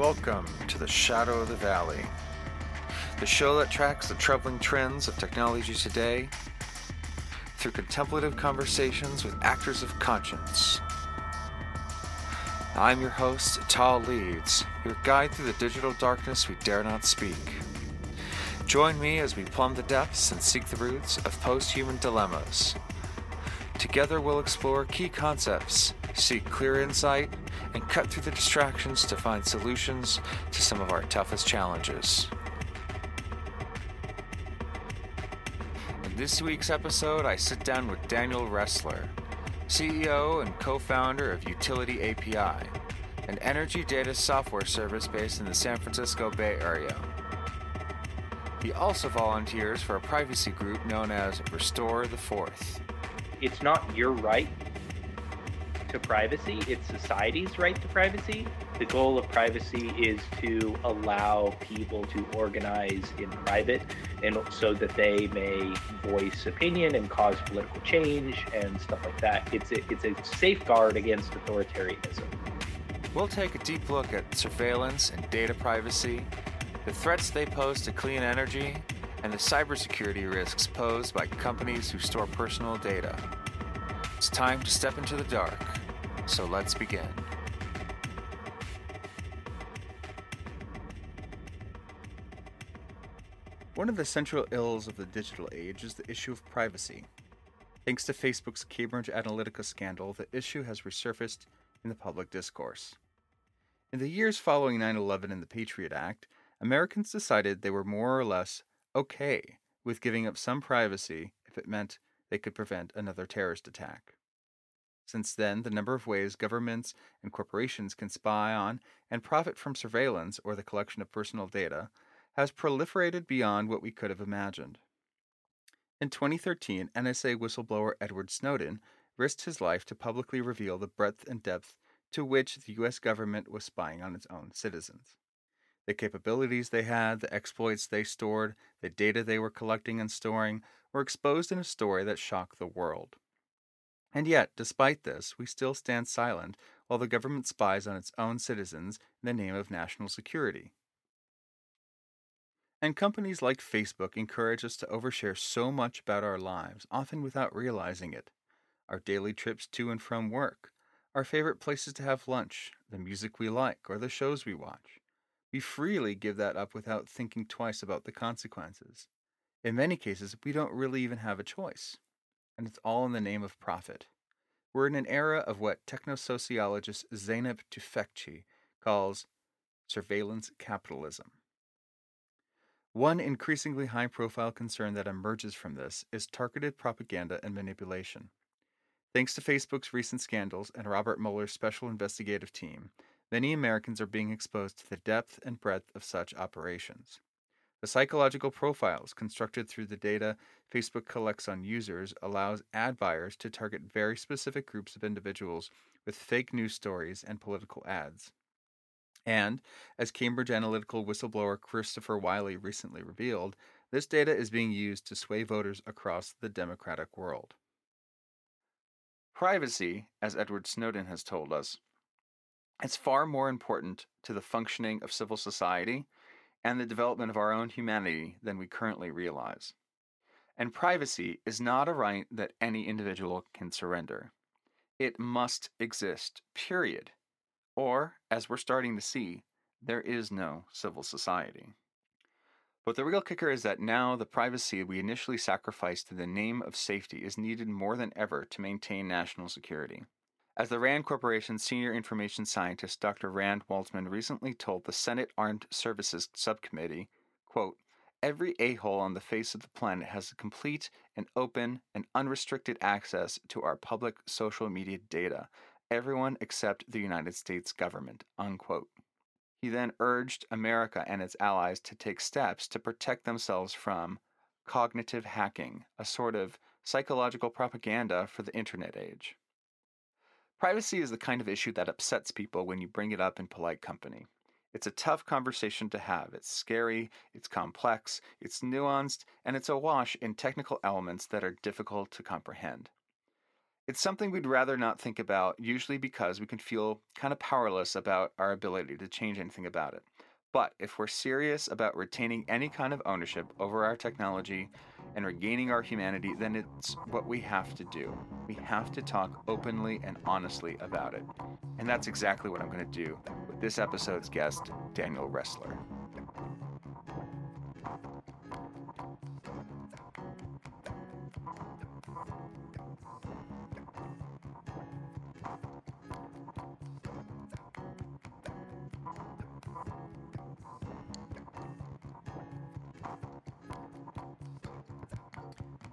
Welcome to the Shadow of the Valley, the show that tracks the troubling trends of technology today through contemplative conversations with actors of conscience. I'm your host, Tal Leeds, your guide through the digital darkness we dare not speak. Join me as we plumb the depths and seek the roots of post human dilemmas. Together, we'll explore key concepts, seek clear insight, and cut through the distractions to find solutions to some of our toughest challenges. In this week's episode, I sit down with Daniel Roesler, CEO and co founder of Utility API, an energy data software service based in the San Francisco Bay Area. He also volunteers for a privacy group known as Restore the Fourth. It's not your right to privacy, it's society's right to privacy. The goal of privacy is to allow people to organize in private and so that they may voice opinion and cause political change and stuff like that. It's a, it's a safeguard against authoritarianism. We'll take a deep look at surveillance and data privacy, the threats they pose to clean energy, and the cybersecurity risks posed by companies who store personal data. It's time to step into the dark so let's begin. One of the central ills of the digital age is the issue of privacy. Thanks to Facebook's Cambridge Analytica scandal, the issue has resurfaced in the public discourse. In the years following 9 11 and the Patriot Act, Americans decided they were more or less okay with giving up some privacy if it meant they could prevent another terrorist attack. Since then, the number of ways governments and corporations can spy on and profit from surveillance or the collection of personal data has proliferated beyond what we could have imagined. In 2013, NSA whistleblower Edward Snowden risked his life to publicly reveal the breadth and depth to which the US government was spying on its own citizens. The capabilities they had, the exploits they stored, the data they were collecting and storing were exposed in a story that shocked the world. And yet, despite this, we still stand silent while the government spies on its own citizens in the name of national security. And companies like Facebook encourage us to overshare so much about our lives, often without realizing it. Our daily trips to and from work, our favorite places to have lunch, the music we like, or the shows we watch. We freely give that up without thinking twice about the consequences. In many cases, we don't really even have a choice and it's all in the name of profit. We're in an era of what technosociologist Zeynep Tufekci calls surveillance capitalism. One increasingly high profile concern that emerges from this is targeted propaganda and manipulation. Thanks to Facebook's recent scandals and Robert Mueller's special investigative team, many Americans are being exposed to the depth and breadth of such operations. The psychological profiles constructed through the data Facebook collects on users allows ad buyers to target very specific groups of individuals with fake news stories and political ads. And, as Cambridge Analytica whistleblower Christopher Wylie recently revealed, this data is being used to sway voters across the democratic world. Privacy, as Edward Snowden has told us, is far more important to the functioning of civil society and the development of our own humanity than we currently realize. And privacy is not a right that any individual can surrender. It must exist, period. Or, as we're starting to see, there is no civil society. But the real kicker is that now the privacy we initially sacrificed in the name of safety is needed more than ever to maintain national security. As the RAND Corporation's senior information scientist Dr. Rand Waltzman recently told the Senate Armed Services Subcommittee, quote, Every a hole on the face of the planet has complete and open and unrestricted access to our public social media data, everyone except the United States government. Unquote. He then urged America and its allies to take steps to protect themselves from cognitive hacking, a sort of psychological propaganda for the internet age. Privacy is the kind of issue that upsets people when you bring it up in polite company. It's a tough conversation to have. It's scary, it's complex, it's nuanced, and it's awash in technical elements that are difficult to comprehend. It's something we'd rather not think about, usually because we can feel kind of powerless about our ability to change anything about it. But if we're serious about retaining any kind of ownership over our technology and regaining our humanity, then it's what we have to do. We have to talk openly and honestly about it. And that's exactly what I'm going to do with this episode's guest, Daniel Roesler.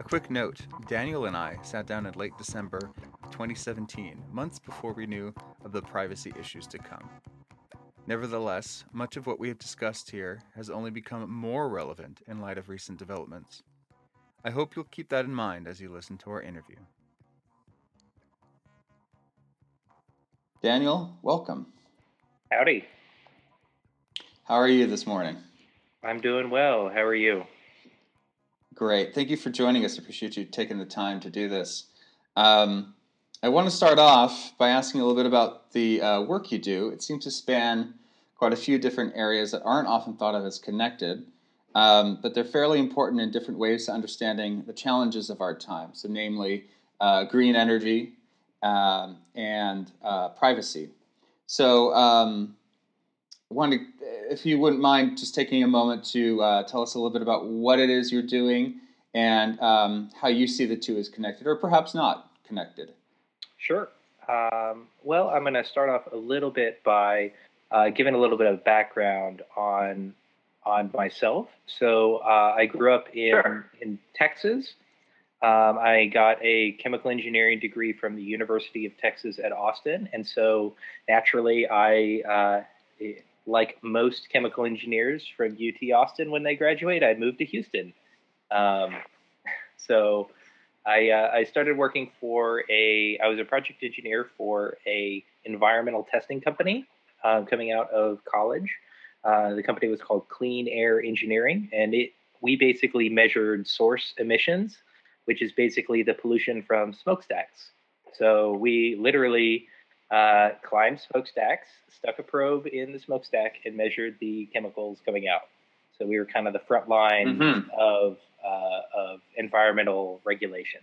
Quick note Daniel and I sat down in late December 2017, months before we knew of the privacy issues to come. Nevertheless, much of what we have discussed here has only become more relevant in light of recent developments. I hope you'll keep that in mind as you listen to our interview. Daniel, welcome. Howdy. How are you this morning? I'm doing well. How are you? Great. Thank you for joining us. I appreciate you taking the time to do this. Um, I want to start off by asking a little bit about the uh, work you do. It seems to span quite a few different areas that aren't often thought of as connected, um, but they're fairly important in different ways to understanding the challenges of our time. So, namely, uh, green energy um, and uh, privacy. So, um, wanted, if you wouldn't mind, just taking a moment to uh, tell us a little bit about what it is you're doing and um, how you see the two as connected, or perhaps not connected. Sure. Um, well, I'm going to start off a little bit by uh, giving a little bit of background on on myself. So uh, I grew up in sure. in Texas. Um, I got a chemical engineering degree from the University of Texas at Austin, and so naturally I uh, like most chemical engineers from UT Austin when they graduate, I moved to Houston. Um, so I, uh, I started working for a, I was a project engineer for a environmental testing company uh, coming out of college. Uh, the company was called Clean Air Engineering, and it we basically measured source emissions, which is basically the pollution from smokestacks. So we literally uh, climbed smokestacks, stuck a probe in the smokestack, and measured the chemicals coming out. So we were kind of the front line mm-hmm. of uh, of environmental regulation.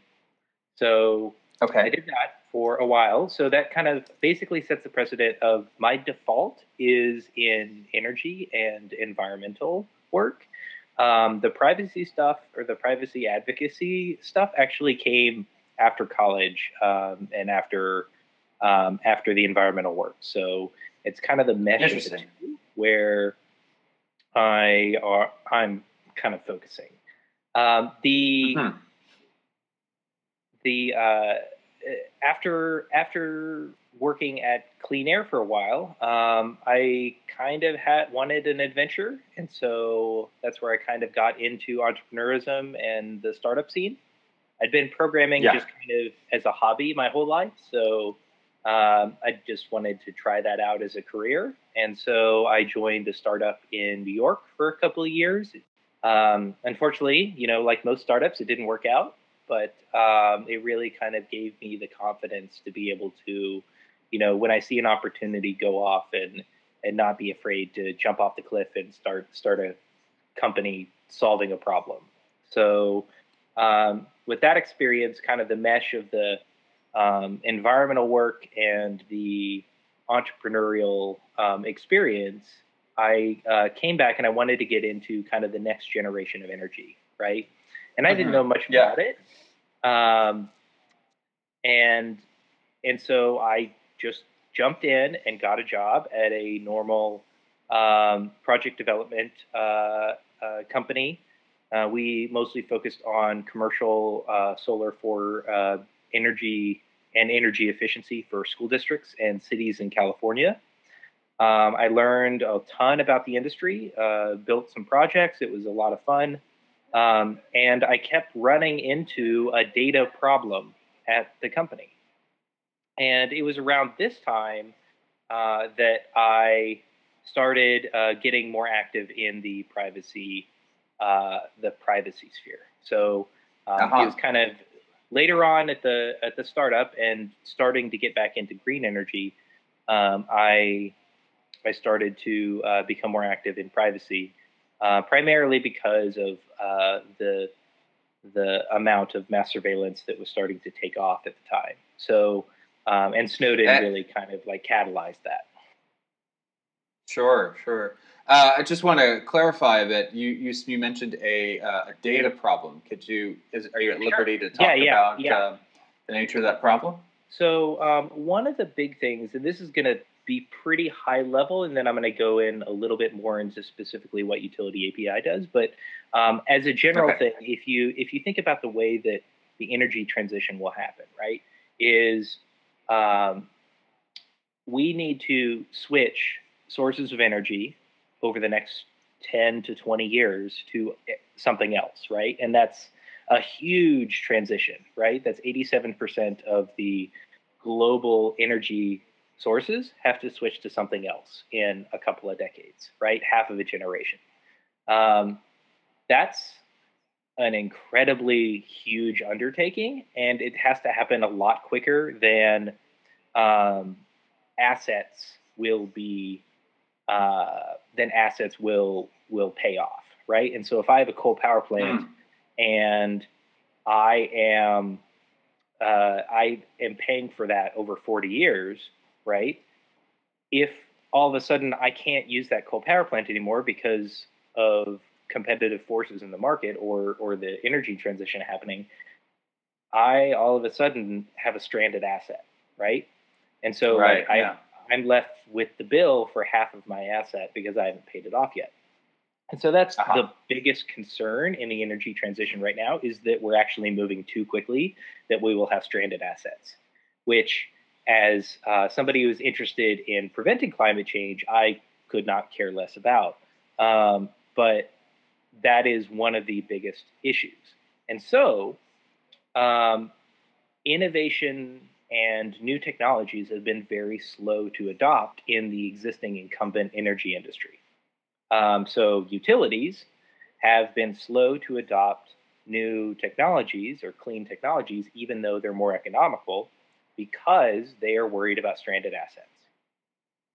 So okay. I did that for a while. So that kind of basically sets the precedent of my default is in energy and environmental work. Um, the privacy stuff or the privacy advocacy stuff actually came after college um, and after um, after the environmental work. So it's kind of the mesh where I are I'm kind of focusing. Um, the mm-hmm. the uh, after after working at Clean Air for a while, um, I kind of had wanted an adventure, and so that's where I kind of got into entrepreneurism and the startup scene. I'd been programming yeah. just kind of as a hobby my whole life, so um, I just wanted to try that out as a career. And so I joined a startup in New York for a couple of years. Um, unfortunately, you know, like most startups, it didn't work out, but um, it really kind of gave me the confidence to be able to, you know, when I see an opportunity go off and and not be afraid to jump off the cliff and start start a company solving a problem. So um, with that experience, kind of the mesh of the um, environmental work and the entrepreneurial um, experience, I uh, came back and I wanted to get into kind of the next generation of energy, right? And I mm-hmm. didn't know much yeah. about it, um, and and so I just jumped in and got a job at a normal um, project development uh, uh, company. Uh, we mostly focused on commercial uh, solar for uh, energy and energy efficiency for school districts and cities in California. Um, I learned a ton about the industry, uh, built some projects. It was a lot of fun. Um, and I kept running into a data problem at the company. And it was around this time uh, that I started uh, getting more active in the privacy, uh, the privacy sphere. So um, uh-huh. it was kind of later on at the at the startup and starting to get back into green energy, um, I I started to uh, become more active in privacy, uh, primarily because of uh, the the amount of mass surveillance that was starting to take off at the time. So, um, and Snowden that, really kind of like catalyzed that. Sure, sure. Uh, I just want to clarify a bit. You you, you mentioned a, uh, a data problem. Could you is are you at liberty to talk yeah, yeah, about yeah. Uh, the nature of that problem? So um, one of the big things, and this is going to be pretty high level, and then I'm going to go in a little bit more into specifically what Utility API does. But um, as a general okay. thing, if you if you think about the way that the energy transition will happen, right, is um, we need to switch sources of energy over the next 10 to 20 years to something else, right? And that's a huge transition, right? That's 87% of the global energy sources have to switch to something else in a couple of decades, right? Half of a generation. Um, that's an incredibly huge undertaking, and it has to happen a lot quicker than um, assets will be. Uh, then assets will will pay off, right? And so if I have a coal power plant mm. and I am uh, I am paying for that over 40 years, right? If all of a sudden I can't use that coal power plant anymore because of competitive forces in the market or or the energy transition happening, I all of a sudden have a stranded asset, right? And so right, like, yeah. I'm left with the bill for half of my asset because I haven't paid it off yet. And so that's uh-huh. the biggest concern in the energy transition right now is that we're actually moving too quickly that we will have stranded assets, which as uh, somebody who's interested in preventing climate change, I could not care less about. Um, but that is one of the biggest issues. And so, um, innovation and new technologies have been very slow to adopt in the existing incumbent energy industry. Um, so, utilities have been slow to adopt new technologies or clean technologies, even though they're more economical because they are worried about stranded assets.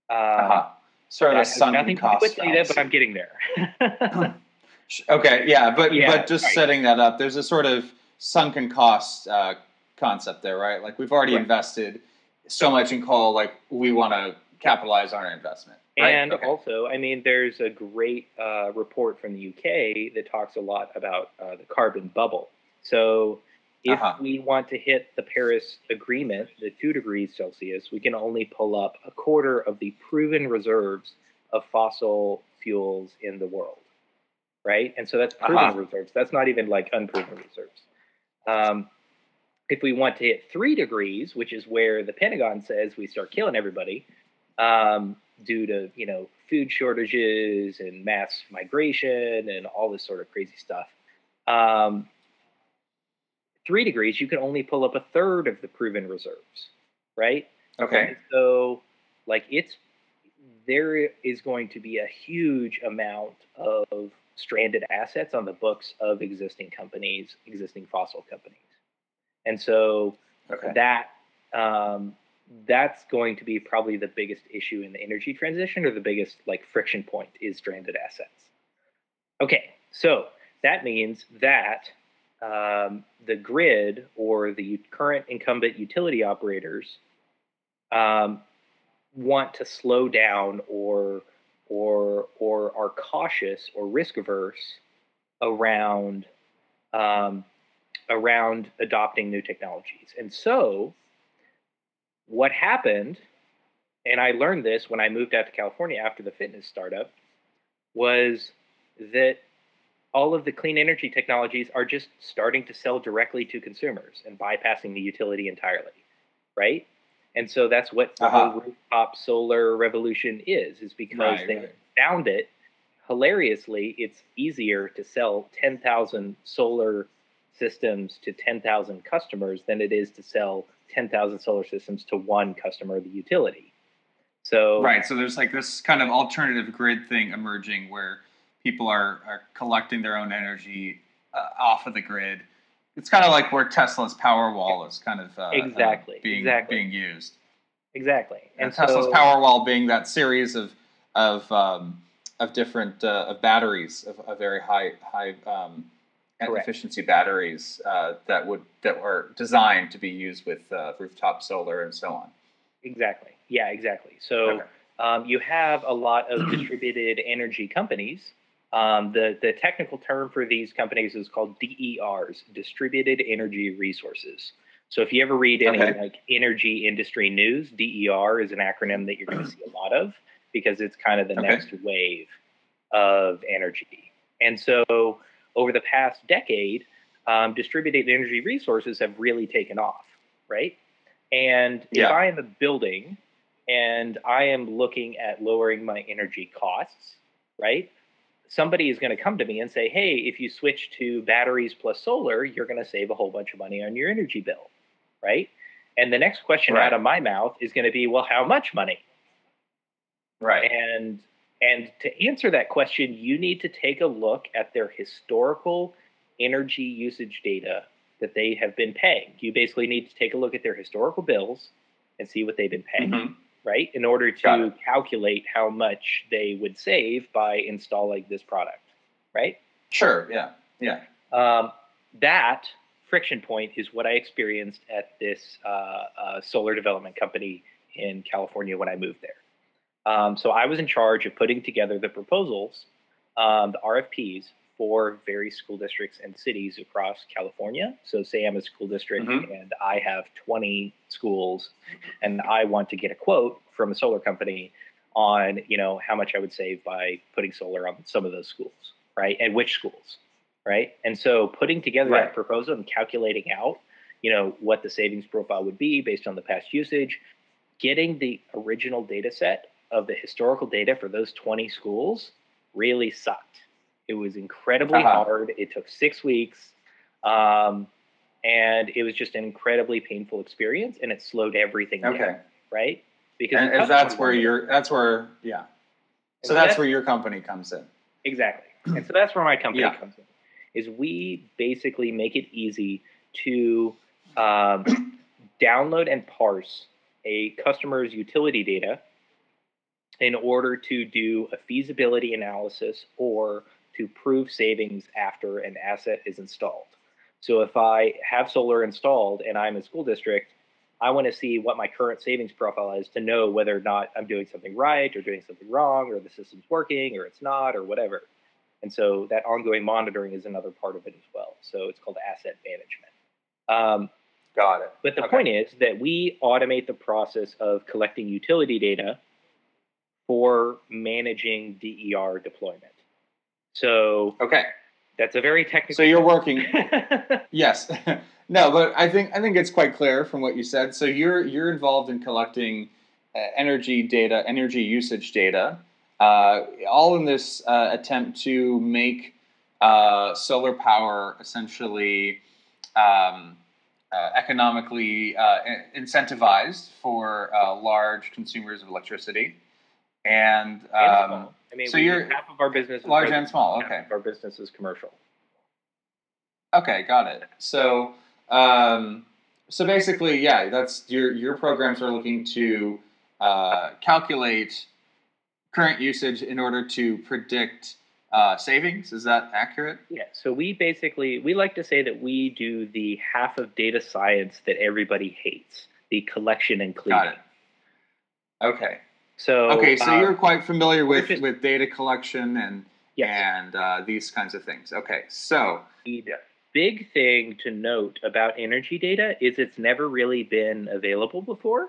Um, uh-huh. Sort of sunk nothing cost data, but I'm getting there. okay, yeah, but yeah, but just right. setting that up, there's a sort of sunken cost uh, concept there, right? Like we've already right. invested so much in coal, like we want to capitalize on our investment. Right? And okay. also, I mean, there's a great uh, report from the UK that talks a lot about uh, the carbon bubble. So if uh-huh. we want to hit the Paris Agreement, the two degrees Celsius, we can only pull up a quarter of the proven reserves of fossil fuels in the world, right? And so that's proven uh-huh. reserves. That's not even like unproven reserves. Um, if we want to hit three degrees, which is where the Pentagon says we start killing everybody um, due to you know food shortages and mass migration and all this sort of crazy stuff. Um, three degrees, you can only pull up a third of the proven reserves, right? Okay. And so, like, it's there is going to be a huge amount of stranded assets on the books of existing companies, existing fossil companies, and so okay. that um, that's going to be probably the biggest issue in the energy transition, or the biggest like friction point is stranded assets. Okay, so that means that um, the grid or the current incumbent utility operators um, want to slow down or or or are cautious or risk averse around um, around adopting new technologies. And so, what happened, and I learned this when I moved out to California after the fitness startup, was that all of the clean energy technologies are just starting to sell directly to consumers and bypassing the utility entirely, right? And so that's what the uh-huh. whole rooftop solar revolution is, is because right, they right. found it hilariously, it's easier to sell 10,000 solar systems to 10,000 customers than it is to sell 10,000 solar systems to one customer, the utility. So right, so there's like this kind of alternative grid thing emerging where people are, are collecting their own energy uh, off of the grid, it's kind of like where Tesla's Powerwall is kind of uh, exactly uh, being exactly. being used. Exactly, and, and Tesla's Powerwall being that series of of um, of different uh, of batteries of, of, very high high um, efficiency batteries uh, that would that were designed to be used with uh, rooftop solar and so on. Exactly. Yeah. Exactly. So okay. um, you have a lot of distributed energy companies. Um, the the technical term for these companies is called DERs, distributed energy resources. So if you ever read any okay. like energy industry news, DER is an acronym that you're going to see a lot of because it's kind of the okay. next wave of energy. And so over the past decade, um, distributed energy resources have really taken off, right? And yeah. if I am a building and I am looking at lowering my energy costs, right? Somebody is going to come to me and say, hey, if you switch to batteries plus solar, you're going to save a whole bunch of money on your energy bill, right? And the next question right. out of my mouth is going to be, well, how much money? Right. And and to answer that question, you need to take a look at their historical energy usage data that they have been paying. You basically need to take a look at their historical bills and see what they've been paying, mm-hmm. right? In order to calculate how much they would save by installing this product, right? Sure, yeah, yeah. Um, that friction point is what I experienced at this uh, uh, solar development company in California when I moved there. Um, so I was in charge of putting together the proposals, um, the RFPs for various school districts and cities across California. So say I'm a school district mm-hmm. and I have 20 schools and I want to get a quote from a solar company on, you know, how much I would save by putting solar on some of those schools, right? And which schools, right? And so putting together right. that proposal and calculating out, you know, what the savings profile would be based on the past usage, getting the original data set of the historical data for those 20 schools really sucked. It was incredibly uh-huh. hard. It took six weeks. Um, and it was just an incredibly painful experience and it slowed everything okay. down. Right. Because and that's where you're, that's where, yeah. So, so that's, that's, where your company comes in. Exactly. and so that's where my company yeah. comes in is we basically make it easy to um, download and parse a customer's utility data in order to do a feasibility analysis or to prove savings after an asset is installed. So if I have solar installed and I'm a school district, I want to see what my current savings profile is to know whether or not I'm doing something right or doing something wrong or the system's working or it's not or whatever. And so that ongoing monitoring is another part of it as well. So it's called asset management. Um, Got it. But the okay. point is that we automate the process of collecting utility data for managing DER deployment. So okay, that's a very technical. So you're working. yes, no, but I think I think it's quite clear from what you said. So you're you're involved in collecting uh, energy data, energy usage data, uh, all in this uh, attempt to make uh, solar power essentially. Um, uh, economically uh, incentivized for large consumers of electricity. And, um, and I mean, so you're half of our business large and small. Okay, our business is commercial. Okay, got it. So, um, so basically, yeah, that's your your programs are looking to uh, calculate current usage in order to predict uh, savings. Is that accurate? Yeah. So we basically we like to say that we do the half of data science that everybody hates: the collection and cleaning. Got it. Okay. So okay, so uh, you're quite familiar with just, with data collection and yes. and uh, these kinds of things. Okay, so the big thing to note about energy data is it's never really been available before.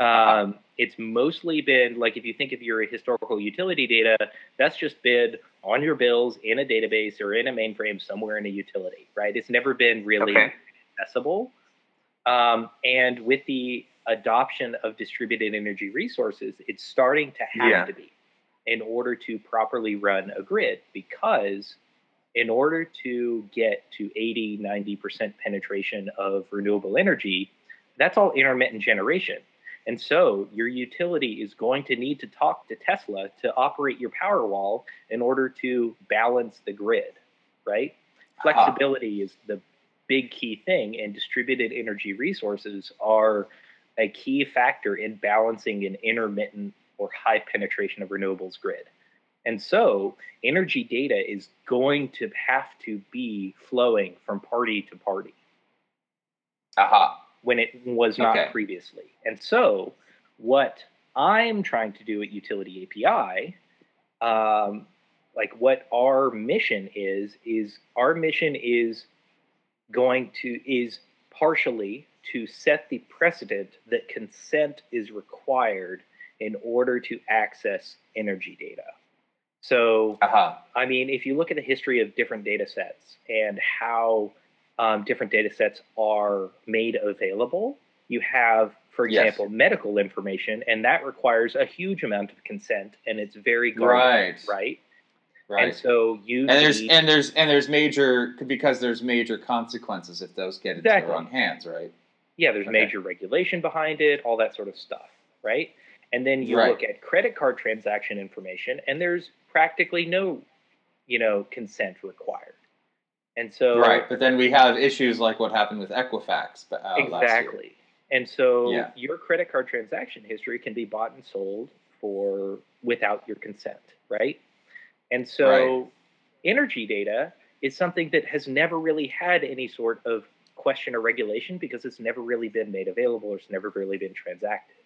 Uh-huh. Um. It's mostly been like if you think of your historical utility data, that's just been on your bills in a database or in a mainframe somewhere in a utility, right? It's never been really okay. accessible. Um, and with the adoption of distributed energy resources, it's starting to have yeah. to be in order to properly run a grid because in order to get to 80, 90% penetration of renewable energy, that's all intermittent generation. And so your utility is going to need to talk to Tesla to operate your Powerwall in order to balance the grid, right? Ah. Flexibility is the big key thing, and distributed energy resources are a key factor in balancing an intermittent or high penetration of renewables grid. And so energy data is going to have to be flowing from party to party. Aha. When it was not okay. previously. And so what I'm trying to do at Utility API, um, like what our mission is, is our mission is going to, is partially to set the precedent that consent is required in order to access energy data. So, uh-huh. I mean, if you look at the history of different data sets and how um, different data sets are made available, you have, for example, yes. medical information, and that requires a huge amount of consent, and it's very guarded, right? Right. Right. And so you and there's and there's and there's major because there's major consequences if those get into exactly. the wrong hands, right? Yeah, there's okay. major regulation behind it, all that sort of stuff, right? And then you right. look at credit card transaction information, and there's practically no, you know, consent required. And so right, but then we have issues like what happened with Equifax. Uh, exactly. And so yeah. your credit card transaction history can be bought and sold for without your consent, right? And so right. energy data is something that has never really had any sort of question or regulation because it's never really been made available or it's never really been transacted.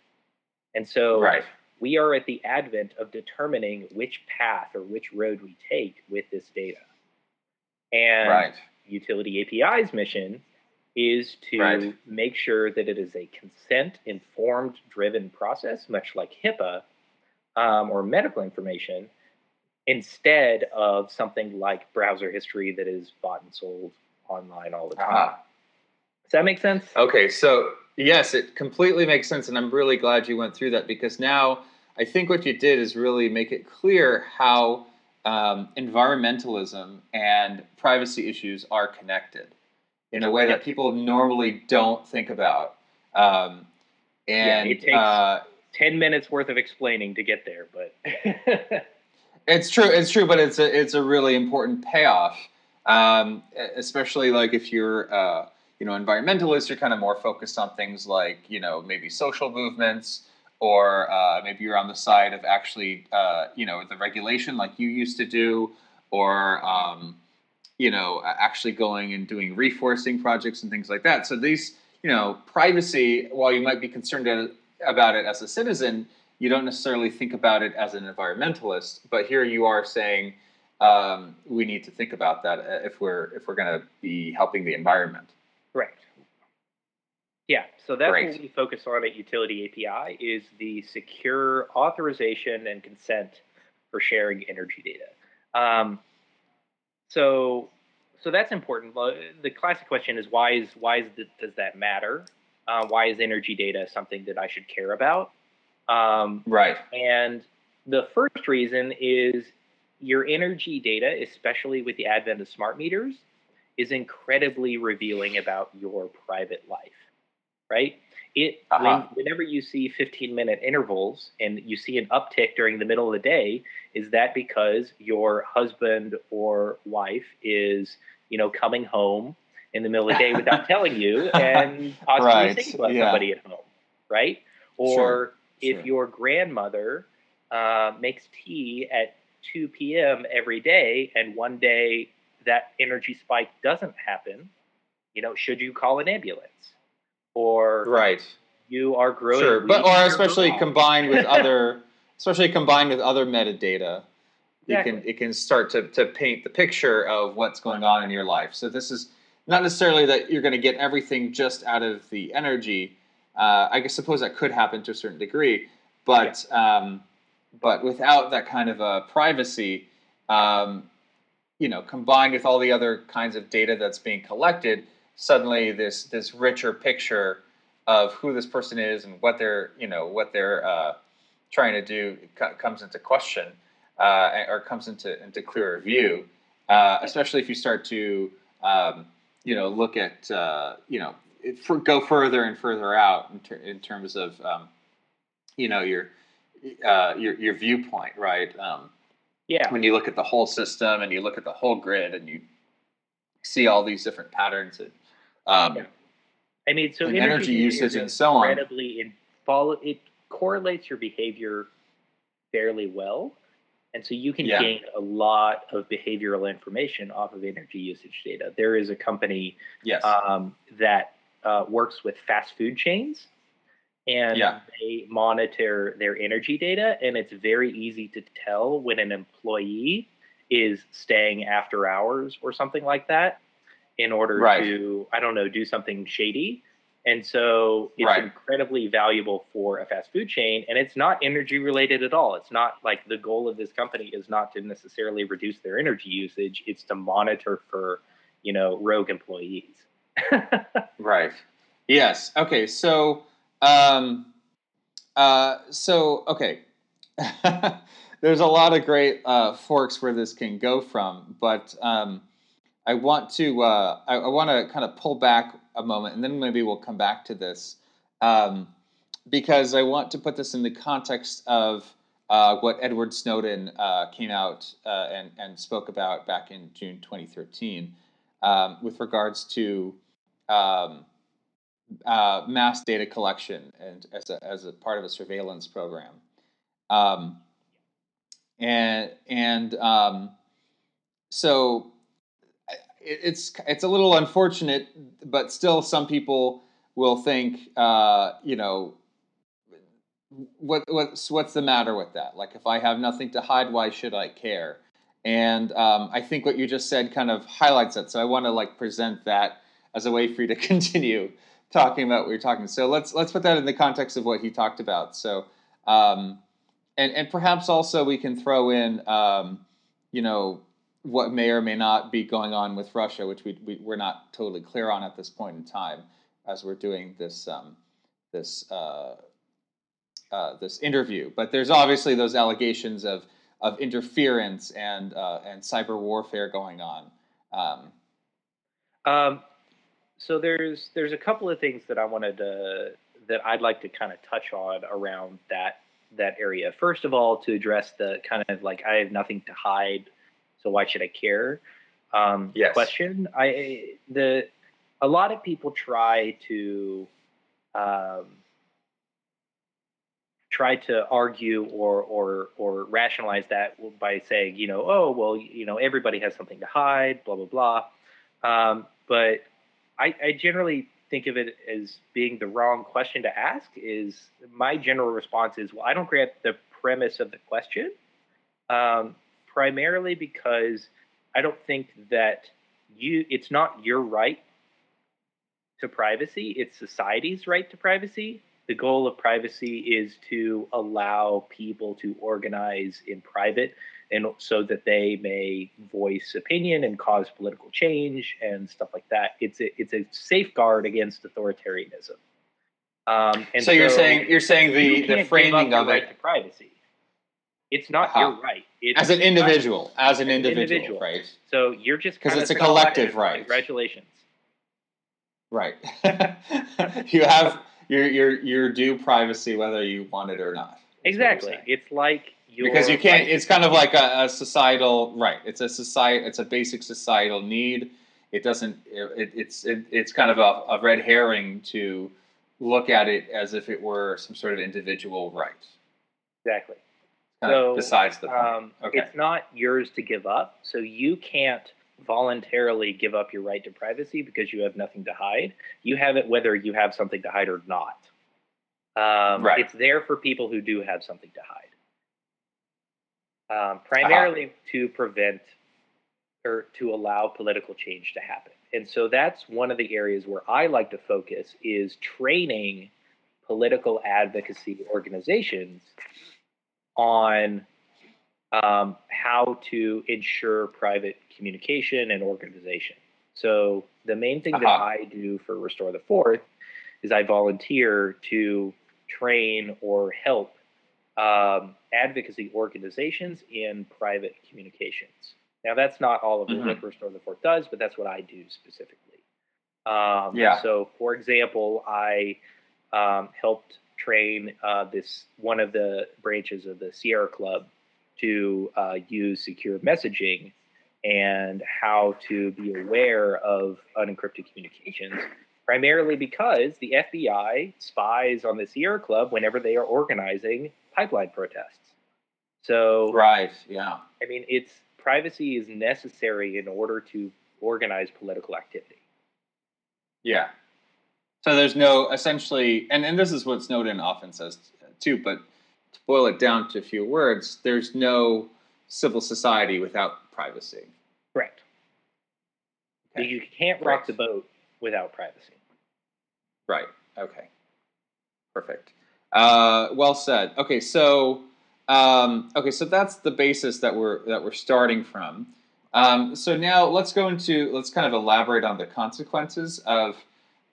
And so right. we are at the advent of determining which path or which road we take with this data. And right. Utility API's mission is to right. make sure that it is a consent informed driven process, much like HIPAA um, or medical information, instead of something like browser history that is bought and sold online all the time. Uh-huh. Does that make sense? Okay, so Yes, it completely makes sense. And I'm really glad you went through that because now I think what you did is really make it clear how um, environmentalism and privacy issues are connected in a way that people normally don't think about. Um, and yeah, it takes uh, 10 minutes worth of explaining to get there, but it's true. It's true, but it's a, it's a really important payoff. Um, especially like if you're, uh, you know, environmentalists are kind of more focused on things like, you know, maybe social movements, or uh, maybe you're on the side of actually, uh, you know, the regulation like you used to do, or, um, you know, actually going and doing reforesting projects and things like that. So these, you know, privacy, while you might be concerned about it as a citizen, you don't necessarily think about it as an environmentalist. But here you are saying um, we need to think about that uh, if we're if we're going to be helping the environment. Yeah, so that's Great. what we focus on at Utility API is the secure authorization and consent for sharing energy data. Um, so, so that's important. The classic question is why is why is the, does that matter? Uh, why is energy data something that I should care about? Um, right. And the first reason is your energy data, especially with the advent of smart meters, is incredibly revealing about your private life right? It uh-huh. when, whenever you see 15 minute intervals and you see an uptick during the middle of the day, is that because your husband or wife is you know coming home in the middle of the day without telling you and possibly right. thinking about yeah. somebody at home, right? Or sure. if sure. your grandmother uh, makes tea at 2 p.m. every day, and one day that energy spike doesn't happen, you know, should you call an ambulance? or right you are growing sure but or especially combined with other especially combined with other metadata exactly. you can it can start to, to paint the picture of what's going on in your life so this is not necessarily that you're going to get everything just out of the energy uh, i guess suppose that could happen to a certain degree but yeah. um, but without that kind of a privacy um, you know combined with all the other kinds of data that's being collected suddenly this this richer picture of who this person is and what they're you know what they're uh, trying to do comes into question uh, or comes into into clearer view, uh, especially if you start to um, you know look at uh, you know for, go further and further out in, ter- in terms of um, you know your uh, your your viewpoint, right? Um, yeah. When you look at the whole system and you look at the whole grid and you see all these different patterns, and Um, yeah. I mean, so energy, energy usage and so on. Incredibly, in, follow, it correlates your behavior fairly well. And so you can yeah. gain a lot of behavioral information off of energy usage data. There is a company yes. um, that uh, works with fast food chains and yeah. they monitor their energy data. And it's very easy to tell when an employee is staying after hours or something like that in order right. to, I don't know, do something shady. And so it's right. incredibly valuable for a fast food chain. And it's not energy related at all. It's not like the goal of this company is not to necessarily reduce their energy usage, it's to monitor for, you know, rogue employees. right. Yes. Okay. So, um, uh, so, okay. There's a lot of great uh, forks where this can go from, but um, I want to uh, I, I want to kind of pull back a moment, and then maybe we'll come back to this um, because I want to put this in the context of uh, what Edward Snowden uh, came out uh, and, and spoke about back in June 2013 um, with regards to um, uh, mass data collection and as a, as a part of a surveillance program. Um, and and um, so it's it's a little unfortunate, but still, some people will think, uh, you know, what what's what's the matter with that? Like, if I have nothing to hide, why should I care? And um, I think what you just said kind of highlights that. So I want to like present that as a way for you to continue talking about what you're talking. So let's let's put that in the context of what he talked about. So um, and and perhaps also we can throw in um, you know what may or may not be going on with Russia, which we, we we're not totally clear on at this point in time, as we're doing this um, this uh, uh, this interview. But there's obviously those allegations of of interference and uh, and cyber warfare going on. Um, um, so there's there's a couple of things that I wanted to that I'd like to kind of touch on around that that area. First of all, to address the kind of like I have nothing to hide so why should I care? Um, yes. Question. I the a lot of people try to um, try to argue or or or rationalize that by saying, you know, oh well, you know, everybody has something to hide, blah blah blah. Um, but I, I generally think of it as being the wrong question to ask. Is my general response is, well, I don't grant the premise of the question. Um, primarily because I don't think that you it's not your right to privacy, it's society's right to privacy. The goal of privacy is to allow people to organize in private and so that they may voice opinion and cause political change and stuff like that. It's a, it's a safeguard against authoritarianism. Um, and so, so, you're saying you're saying the the framing of right it to privacy. It's not uh-huh. your right. It's as an individual, as an, individual, individual, right? So you're just because it's a collective right. Congratulations. Right. you have your your your due privacy whether you want it or not. Exactly. It's like because you can't. It's kind of like a, a, societal right. It's a society. It's a basic societal need. It doesn't. It, it's it, it's kind of a, a red herring to look at it as if it were some sort of individual right. Exactly so besides the point. Um, okay. It's not yours to give up, so you can't voluntarily give up your right to privacy because you have nothing to hide. You have it whether you have something to hide or not. Um, right. It's there for people who do have something to hide, um, primarily uh-huh. to prevent or to allow political change to happen. And so that's one of the areas where I like to focus is training political advocacy organizations on um, how to ensure private communication and organization. So the main thing uh-huh. that I do for Restore the Fourth is I volunteer to train or help um, advocacy organizations in private communications. Now that's not all of mm-hmm. what Restore the Fourth does, but that's what I do specifically. Um, yeah. So, for example, I um, helped train uh, this one of the branches of the Sierra Club to uh, use secure messaging and how to be aware of unencrypted communications, primarily because the FBI spies on the Sierra Club whenever they are organizing pipeline protests. So, right, yeah. I mean, it's privacy is necessary in order to organize political activity. Yeah. So there's no essentially, and, and this is what Snowden often says too, but to boil it down to a few words, there's no civil society without privacy. Correct. Okay. You can't rock right. the boat without privacy. Right. Okay. Perfect. Uh, well said. Okay, so um, okay, so that's the basis that we're that we're starting from. Um, so now let's go into let's kind of elaborate on the consequences of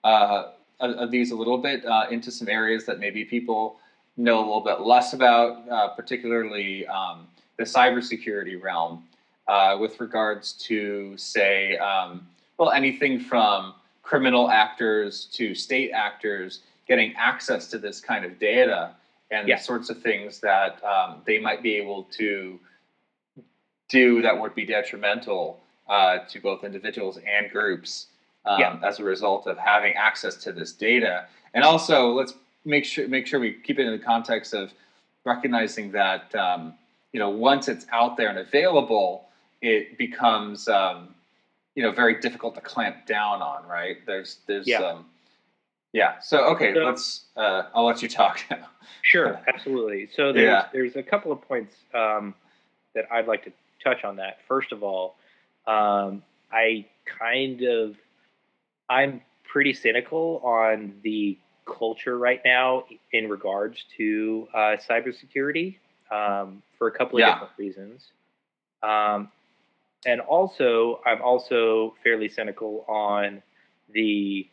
uh, of these a little bit uh, into some areas that maybe people know a little bit less about, uh, particularly um, the cybersecurity realm, uh, with regards to say, um, well, anything from criminal actors to state actors getting access to this kind of data and yeah. the sorts of things that um, they might be able to do that would be detrimental uh, to both individuals and groups um, yeah. as a result of having access to this data. And also, let's make sure make sure we keep it in the context of recognizing that um, you know once it's out there and available, it becomes um, you know very difficult to clamp down on. Right? There's there's yeah. Um, yeah. So okay, so, let's. Uh, I'll let you talk now. Sure, absolutely. So there's yeah. there's a couple of points um, that I'd like to touch on. That first of all, um, I kind of I'm pretty cynical on the culture right now in regards to uh, cybersecurity um, for a couple of yeah. different reasons. Um, and also, I'm also fairly cynical on the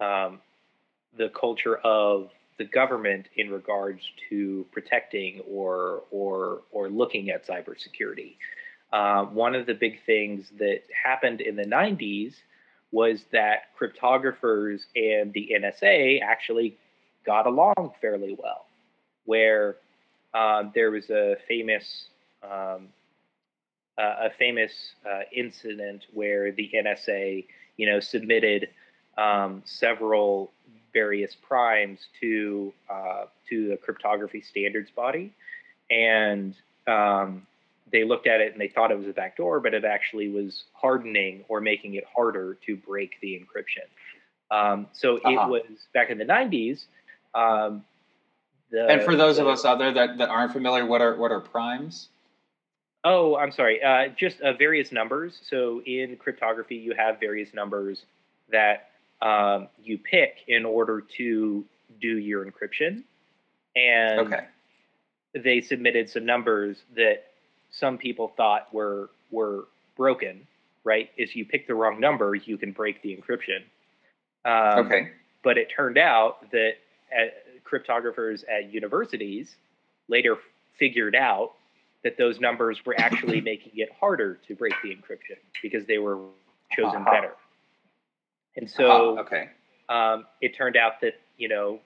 um, the culture of the government in regards to protecting or or or looking at cybersecurity. Uh, one of the big things that happened in the 90s was that cryptographers and the NSA actually got along fairly well, where um, there was a famous um, uh, a famous uh, incident where the NSA, you know, submitted um, several various primes to uh, to the cryptography standards body, and um, they looked at it and they thought it was a backdoor, but it actually was hardening or making it harder to break the encryption. Um, so uh-huh. it was back in the 90s. Um, the, and for those the, of us out there that, that aren't familiar, what are what are primes? Oh, I'm sorry. Uh, just uh, various numbers. So in cryptography, you have various numbers that um, you pick in order to do your encryption. And okay. they submitted some numbers that some people thought were were broken, right? If you pick the wrong number, you can break the encryption. Um, okay. But it turned out that at, cryptographers at universities later figured out that those numbers were actually making it harder to break the encryption because they were chosen uh-huh. better. And so, uh-huh. okay, um, it turned out that you know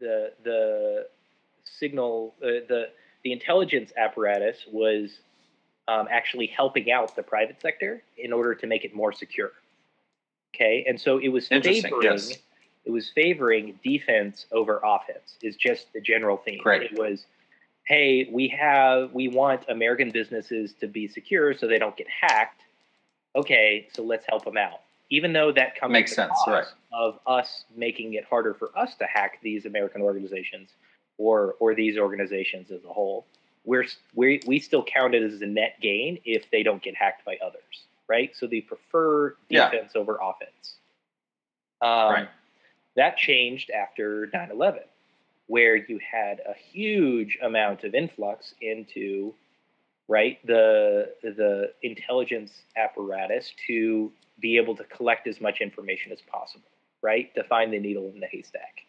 the the signal uh, the the intelligence apparatus was um, actually helping out the private sector in order to make it more secure. Okay, and so it was favoring yes. it was favoring defense over offense. Is just the general theme. Right. It was, hey, we have we want American businesses to be secure so they don't get hacked. Okay, so let's help them out. Even though that comes makes sense, right? Of us making it harder for us to hack these American organizations or or these organizations as a whole, we're we we still count it as a net gain if they don't get hacked by others, right? So they prefer defense yeah. over offense. Um, right. That changed after 9/11, where you had a huge amount of influx into right the the intelligence apparatus to be able to collect as much information as possible, right? To find the needle in the haystack.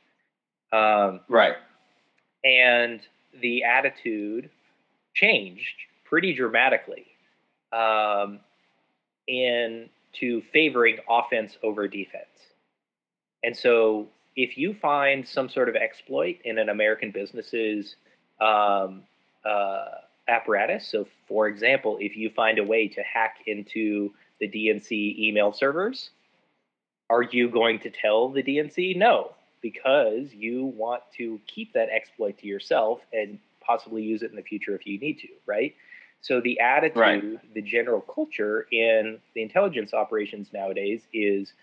Um, right and the attitude changed pretty dramatically um, into favoring offense over defense. And so, if you find some sort of exploit in an American business's um, uh, apparatus. So, for example, if you find a way to hack into the DNC email servers, are you going to tell the DNC? No, because you want to keep that exploit to yourself and possibly use it in the future if you need to, right? So the attitude, right. the general culture in the intelligence operations nowadays is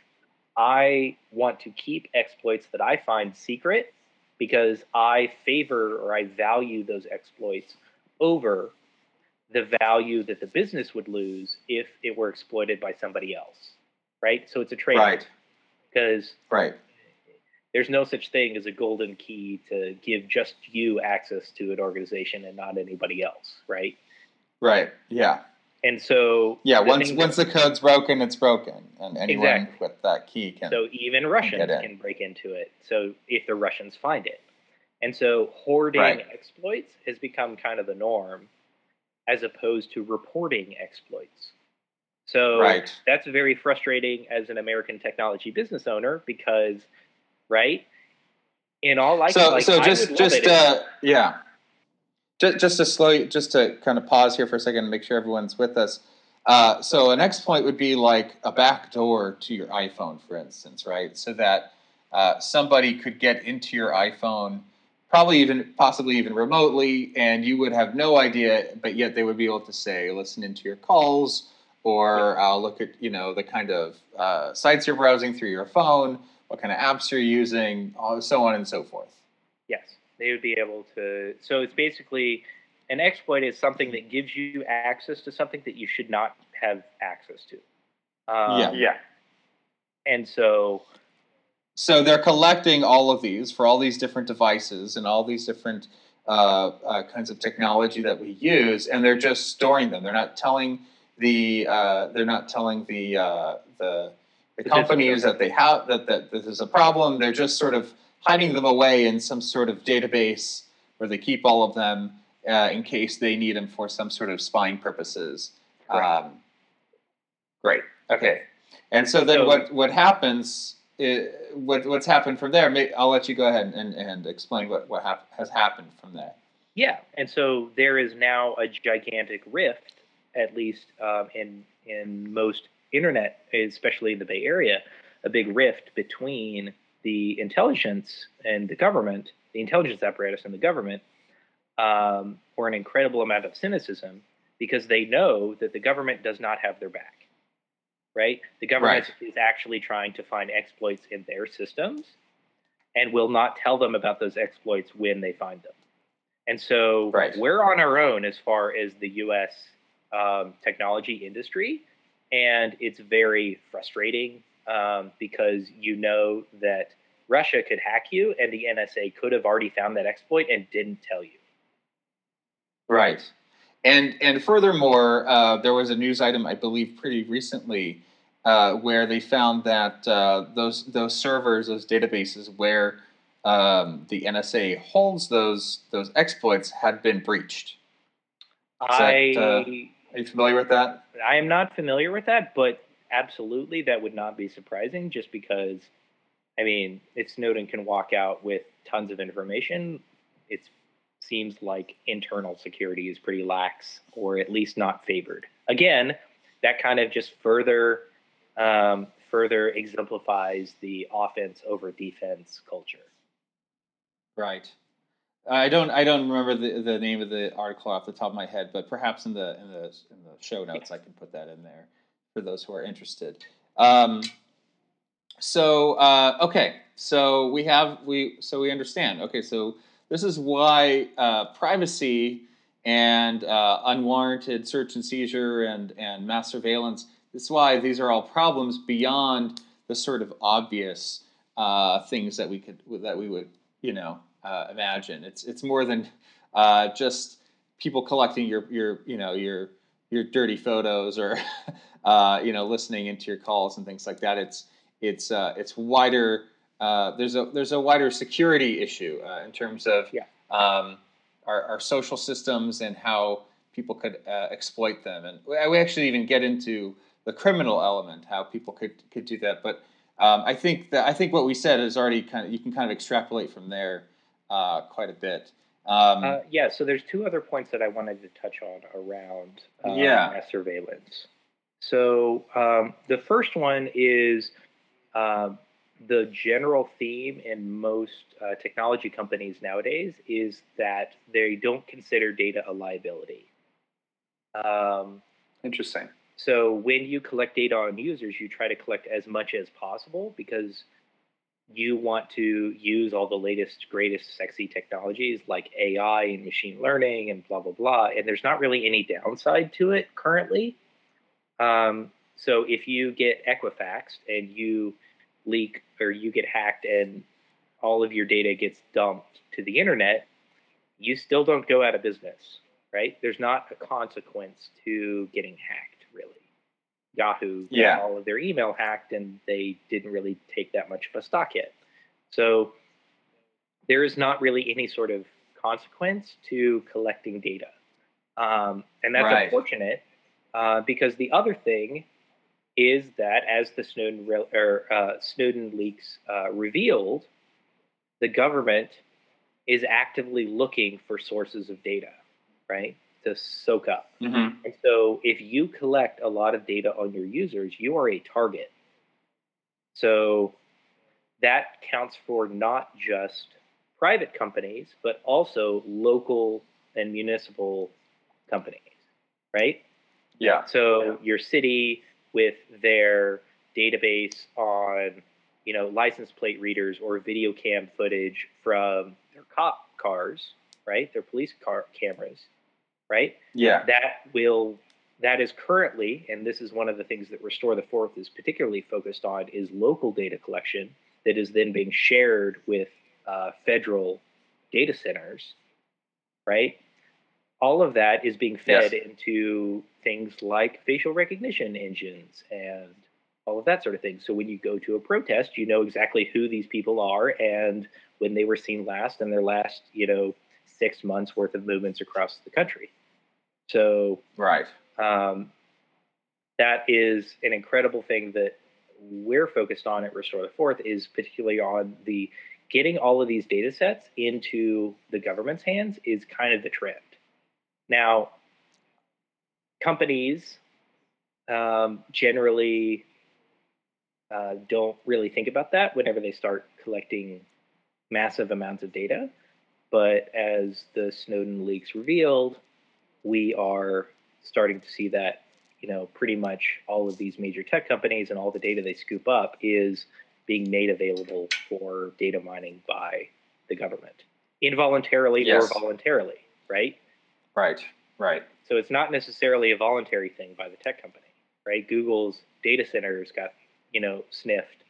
I want to keep exploits that I find secret because I favor or I value those exploits over the value that the business would lose if it were exploited by somebody else. Right? So it's a trade right. because right. there's no such thing as a golden key to give just you access to an organization and not anybody else, right? Right. Yeah. And so yeah, once once the code's broken, it's broken, and anyone exactly. with that key can. So even Russians can, can, break into it. So if the Russians find it, and so hoarding right. exploits has become kind of the norm, as opposed to reporting exploits. So right. that's very frustrating as an American technology business owner because, right, in all likelihood, so like, so just just uh, yeah just, just to slow, just to kind of pause here for a second and make sure everyone's with us. Uh, so an exploit would be like a backdoor to your iPhone, for instance, right? So that uh, somebody could get into your iPhone, probably even possibly even remotely, and you would have no idea, but yet they would be able to say, listen into your calls, or I'll look at you know the kind of uh, sites you're browsing through your phone, what kind of apps you're using, so on and so forth. Yes they would be able to. So it's basically an exploit is something that gives you access to something that you should not have access to. Um, yeah. Yeah. And so. So they're collecting all of these for all these different devices and all these different uh, uh, kinds of technology that we use, and they're just storing them. They're not telling the uh, they're not telling the uh, the, the companies that they have that, that, that there's a problem. They're just sort of hiding them away in some sort of database where they keep all of them uh, in case they need them for some sort of spying purposes. Um, great. Okay. And so then so, what, what happens, is, what, what's happened from there, I'll let you go ahead and, and explain what, what hap- has happened from there. Yeah. And so there is now a gigantic rift, at least um, in, in most internet, especially in the Bay Area, a big rift between the intelligence and the government, the intelligence apparatus and the government, um, for an incredible amount of cynicism because they know that the government does not have their back. Right? The government right. is actually trying to find exploits in their systems and will not tell them about those exploits when they find them. And so right. we're on our own as far as the US um, technology industry. And it's very frustrating um, because you know that Russia could hack you and the NSA could have already found that exploit and didn't tell you. Right. And and furthermore, uh, there was a news item I believe pretty recently uh, where they found that uh, those those servers, those databases where um, the NSA holds those those exploits had been breached. I that, uh, are you familiar with that? I am not familiar with that, but absolutely that would not be surprising just because I mean, if Snowden can walk out with tons of information, it seems like internal security is pretty lax or at least not favored. Again, that kind of just further um, further exemplifies the offense over defense culture. Right. I don't I don't remember the, the name of the article off the top of my head, but perhaps in the in the in the show notes I can put that in there for those who are interested. Um, so uh, okay, so we have we so we understand. Okay, so this is why uh, privacy and uh, unwarranted search and seizure and and mass surveillance. This is why these are all problems beyond the sort of obvious uh, things that we could that we would you know uh, imagine. It's it's more than uh, just people collecting your your you know your your dirty photos or uh, you know listening into your calls and things like that. It's it's uh, it's wider. Uh, there's a there's a wider security issue uh, in terms of yeah. um, our, our social systems and how people could uh, exploit them, and we actually even get into the criminal element, how people could could do that. But um, I think that I think what we said is already kind of you can kind of extrapolate from there uh, quite a bit. Um, uh, yeah, so there's two other points that I wanted to touch on around um, yeah. mass surveillance. So um, the first one is uh, the general theme in most uh, technology companies nowadays is that they don't consider data a liability. Um, Interesting. so when you collect data on users, you try to collect as much as possible because you want to use all the latest, greatest, sexy technologies like AI and machine learning and blah blah blah. And there's not really any downside to it currently. Um, so if you get Equifaxed and you leak or you get hacked and all of your data gets dumped to the internet, you still don't go out of business, right? There's not a consequence to getting hacked. Yahoo yeah. all of their email hacked and they didn't really take that much of a stock hit. So there is not really any sort of consequence to collecting data. Um, and that's right. unfortunate uh, because the other thing is that as the Snowden, re- or, uh, Snowden leaks uh, revealed, the government is actively looking for sources of data, right, to soak up. Mm-hmm. And so if you collect a lot of data on your users, you are a target. So that counts for not just private companies, but also local and municipal companies, right? Yeah. So your city with their database on, you know, license plate readers or video cam footage from their cop cars, right? Their police car cameras, right? Yeah. That will that is currently, and this is one of the things that Restore the Fourth is particularly focused on, is local data collection that is then being shared with uh, federal data centers, right? All of that is being fed Yes. into things like facial recognition engines and all of that sort of thing. So when you go to a protest, you know exactly who these people are and when they were seen last and their last, you know, six months worth of movements across the country. So Right. um, that is an incredible thing that we're focused on at Restore the Fourth is particularly on the getting all of these data sets into the government's hands is kind of the trend. Now, companies um, generally uh, don't really think about that whenever they start collecting massive amounts of data. But as the Snowden leaks revealed, we are starting to see that you know pretty much all of these major tech companies and all the data they scoop up is being made available for data mining by the government involuntarily Yes. or voluntarily right Right. Right. so it's not necessarily a voluntary thing by the tech company right google's data centers got you know sniffed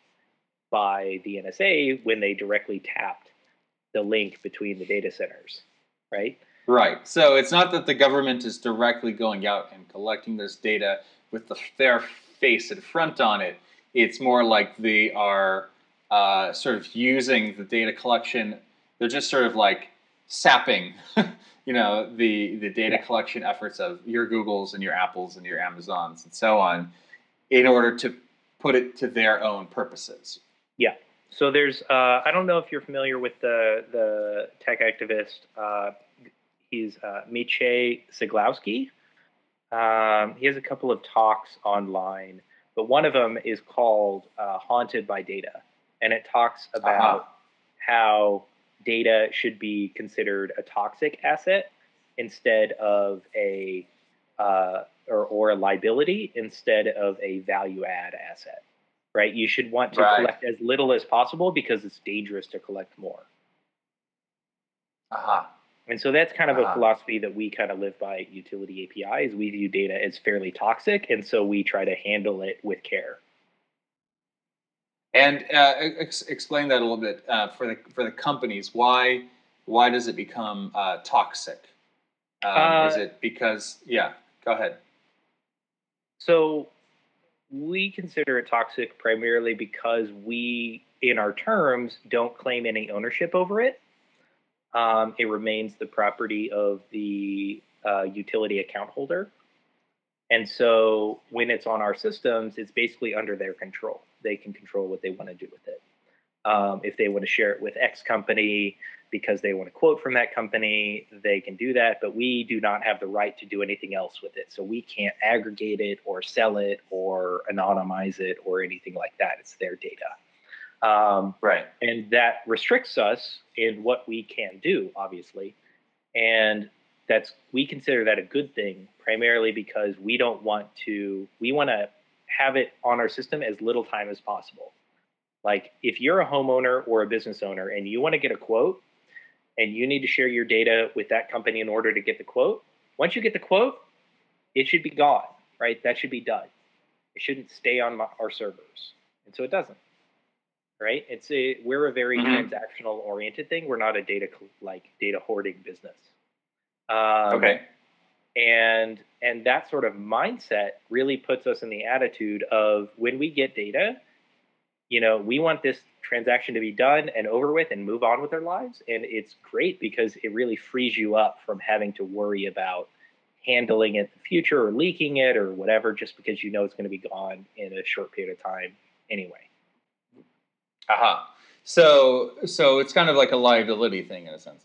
by the nsa when they directly tapped the link between the data centers right Right. So it's not that the government is directly going out and collecting this data with the, their face and front on it. It's more like they are uh, sort of using the data collection. They're just sort of like sapping, you know, the the data collection efforts of your Googles and your Apples and your Amazons and so on, in order to put it to their own purposes. Yeah. So there's uh, I don't know if you're familiar with the the tech activist. Uh, he's uh, Maciej Ceglowski. Um, he has a couple of talks online, but one of them is called uh, "Haunted by Data," and it talks about Uh-huh. how data should be considered a toxic asset instead of a uh, or, or a liability instead of a value add asset right you should want to Right. collect as little as possible because it's dangerous to collect more Aha. And so that's kind of a Ah. philosophy that we kind of live by at utility api is we view data as fairly toxic and so we try to handle it with care And uh, ex- explain that a little bit uh, for the for the companies. Why why does it become uh, toxic? Um, is Uh, it because yeah? Go ahead. So we consider it toxic primarily because we, in our terms, don't claim any ownership over it. Um, it remains the property of the uh, utility account holder. And so when it's on our systems, it's basically under their control. They can control what they want to do with it. Um, if they want to share it with X company, because they want to quote from that company, they can do that, but we do not have the right to do anything else with it. So we can't aggregate it or sell it or anonymize it or anything like that. It's their data. Um, right. And that restricts us in what we can do, obviously. And that's we consider that a good thing primarily because we don't want to we want to have it on our system as little time as possible. Like if you're a homeowner or a business owner and you want to get a quote and you need to share your data with that company in order to get the quote, once you get the quote, it should be gone, right? That should be done. It shouldn't stay on our servers. And so it doesn't. Right? It's a we're a very mm-hmm. transactional oriented thing. We're not a data like data hoarding business. Um, okay. And and that sort of mindset really puts us in the attitude of when we get data, you know, we want this transaction to be done and over with and move on with their lives. And it's great because it really frees you up from having to worry about handling it in the future or leaking it or whatever, just because you know it's going to be gone in a short period of time anyway. Aha. Uh-huh. So, so it's kind of like a liability thing in a sense.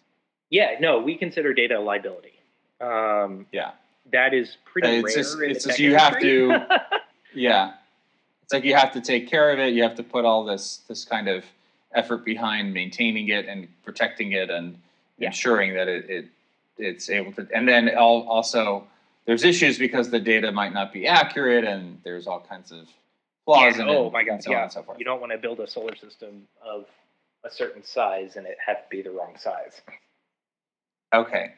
Yeah, no, we consider data a liability. Um, yeah, that is pretty it's rare. Just, it's just you have to. yeah, it's like you have to take care of it. You have to put all this this kind of effort behind maintaining it and protecting it and yeah. ensuring that it, it it's able to. And then also there's issues because the data might not be accurate and there's all kinds of flaws oh my god! So yeah, so you don't want to build a solar system of a certain size and it have to be the wrong size. Okay.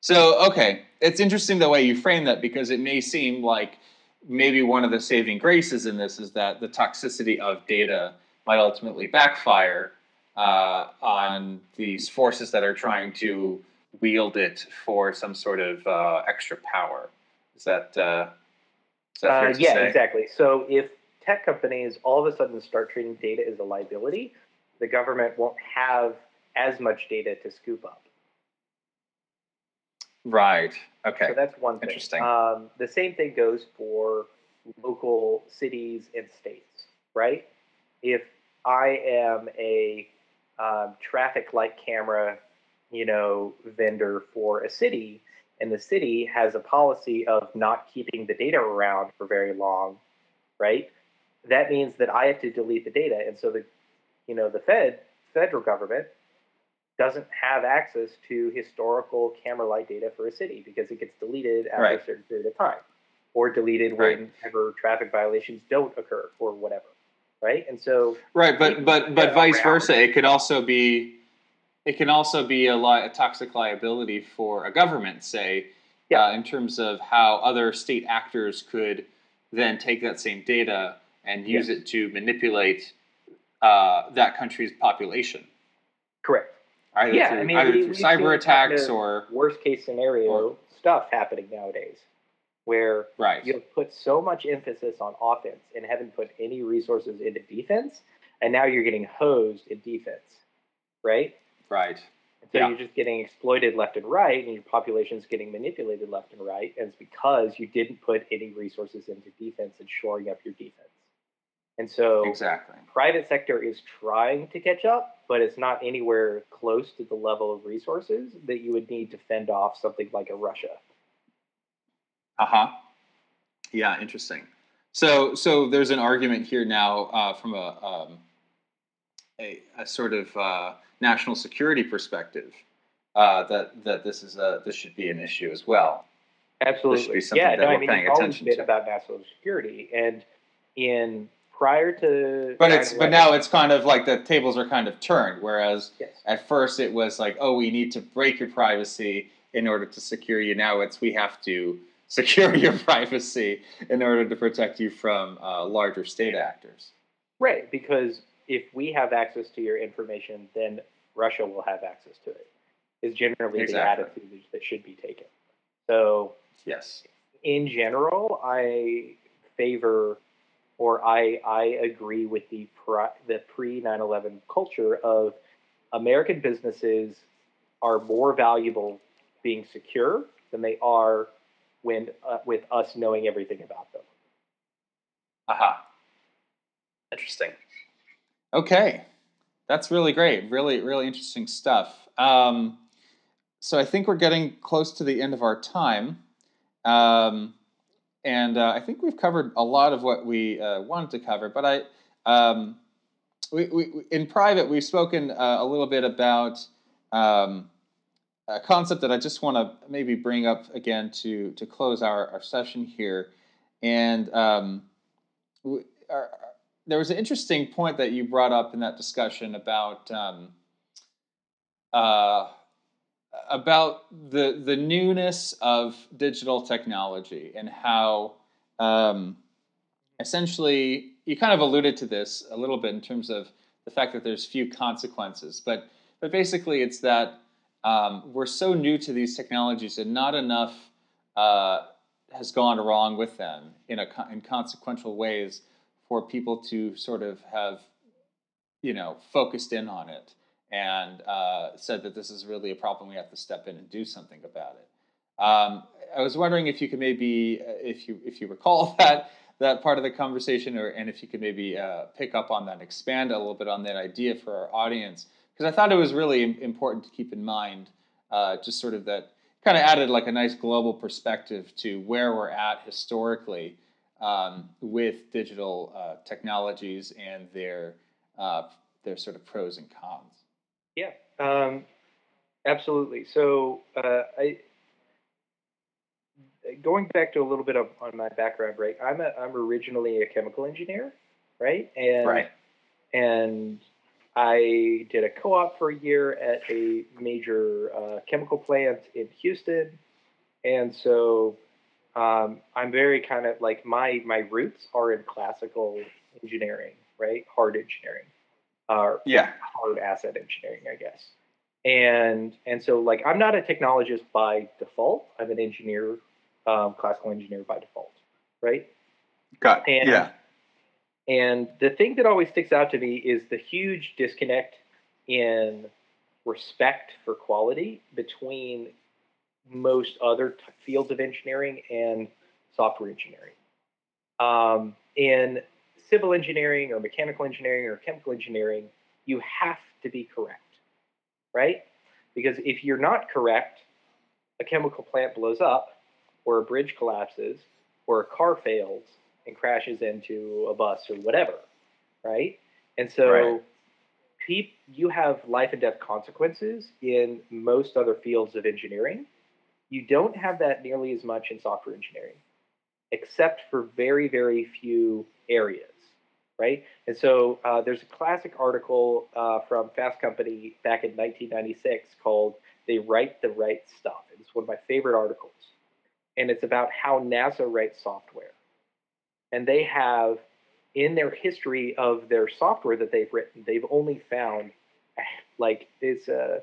So, okay, it's interesting the way you frame that because it may seem like maybe one of the saving graces in this is that the toxicity of data might ultimately backfire uh, on these forces that are trying to wield it for some sort of uh, extra power. Is that, uh, is that uh, yeah, say? exactly. So if tech companies all of a sudden start treating data as a liability, the government won't have as much data to scoop up. Right. Okay. So that's one thing. Interesting. Um, the same thing goes for local cities and states, right? If I am a um, traffic light camera, you know, vendor for a city, and the city has a policy of not keeping the data around for very long, right? That means that I have to delete the data, and so the, you know, the Fed, federal government, doesn't have access to historical camera light data for a city because it gets deleted after right. a certain period of time or deleted right. whenever traffic violations don't occur or whatever right and so right but but but vice around. versa it could also be it can also be a, li- a toxic liability for a government say yeah. Uh, in terms of how other state actors could then take that same data and use yes. it to manipulate uh, that country's population correct Either yeah, through, I mean, either we, through cyber attacks or worst case scenario or, stuff happening nowadays, where right. you've put so much emphasis on offense and haven't put any resources into defense, and now you're getting hosed in defense, right? Right. So yeah. you're just getting exploited left and right, and your population's getting manipulated left and right, and it's because you didn't put any resources into defense and shoring up your defense. And so exactly. private sector is trying to catch up, but it's not anywhere close to the level of resources that you would need to fend off something like a Russia. Uh-huh. Yeah, interesting. So so there's an argument here now uh, from a, um, a, a sort of uh, national security perspective uh, that that this is a this should be an issue as well. Absolutely. yeah, no, I mean, it's always been to. about national security, and in prior to but it's but now it's kind of like the tables are kind of turned whereas yes. at first it was like oh we need to break your privacy in order to secure you. Now it's we have to secure your privacy in order to protect you from uh, larger state actors. Right because if we have access to your information then russia will have access to it. Is generally exactly. the attitude that should be taken. So yes. in general i favor or I, I agree with the, pre, the pre 9 11 culture of American businesses are more valuable being secure than they are when, uh, with us knowing everything about them. Aha. Interesting. Okay. That's really great. Really, really interesting stuff. Um, so I think we're getting close to the end of our time. Um, and uh, I think we've covered a lot of what we uh, wanted to cover. But I, um, we, we, in private, we've spoken uh, a little bit about um, a concept that I just want to maybe bring up again to to close our, our session here. And um, we, our, there was an interesting point that you brought up in that discussion about um, uh, about the the newness of digital technology and how um, essentially you kind of alluded to this a little bit in terms of the fact that there's few consequences, but but basically it's that um, we're so new to these technologies and not enough uh, has gone wrong with them in a in consequential ways for people to sort of have you know focused in on it and uh, said that this is really a problem we have to step in and do something about it. Um, I was wondering if you could maybe, uh, if you if you recall that that part of the conversation, or and if you could maybe uh, pick up on that, and expand a little bit on that idea for our audience, because I thought it was really important to keep in mind, uh, just sort of that kind of added like a nice global perspective to where we're at historically um, with digital uh, technologies and their uh, their sort of pros and cons. Yeah, um, absolutely. So uh, I going back to a little bit of on my background, right? I'm a, I'm originally a chemical engineer, right? And right. and I did a co-op for a year at a major uh, chemical plant in Houston, and so um, I'm very kind of like my my roots are in classical engineering, right? Hard engineering or yeah, hard asset engineering, I guess. And and so like I'm not a technologist by default. I'm an engineer, um, classical engineer by default, right? Got and, yeah. And the thing that always sticks out to me is the huge disconnect in respect for quality between most other t- fields of engineering and software engineering. Um, in civil engineering or mechanical engineering or chemical engineering, you have to be correct, right? Because if you're not correct, a chemical plant blows up, or a bridge collapses, or a car fails and crashes into a bus or whatever, right? And so right. Pe- you have life and death consequences in most other fields of engineering. You don't have that nearly as much in software engineering, except for very, very few areas right? And so uh, there's a classic article uh, from Fast Company back in 1996 called "They Write the Right Stuff." It's one of my favorite articles, and it's about how NASA writes software, and they have in their history of their software that they've written, they've only found like it's a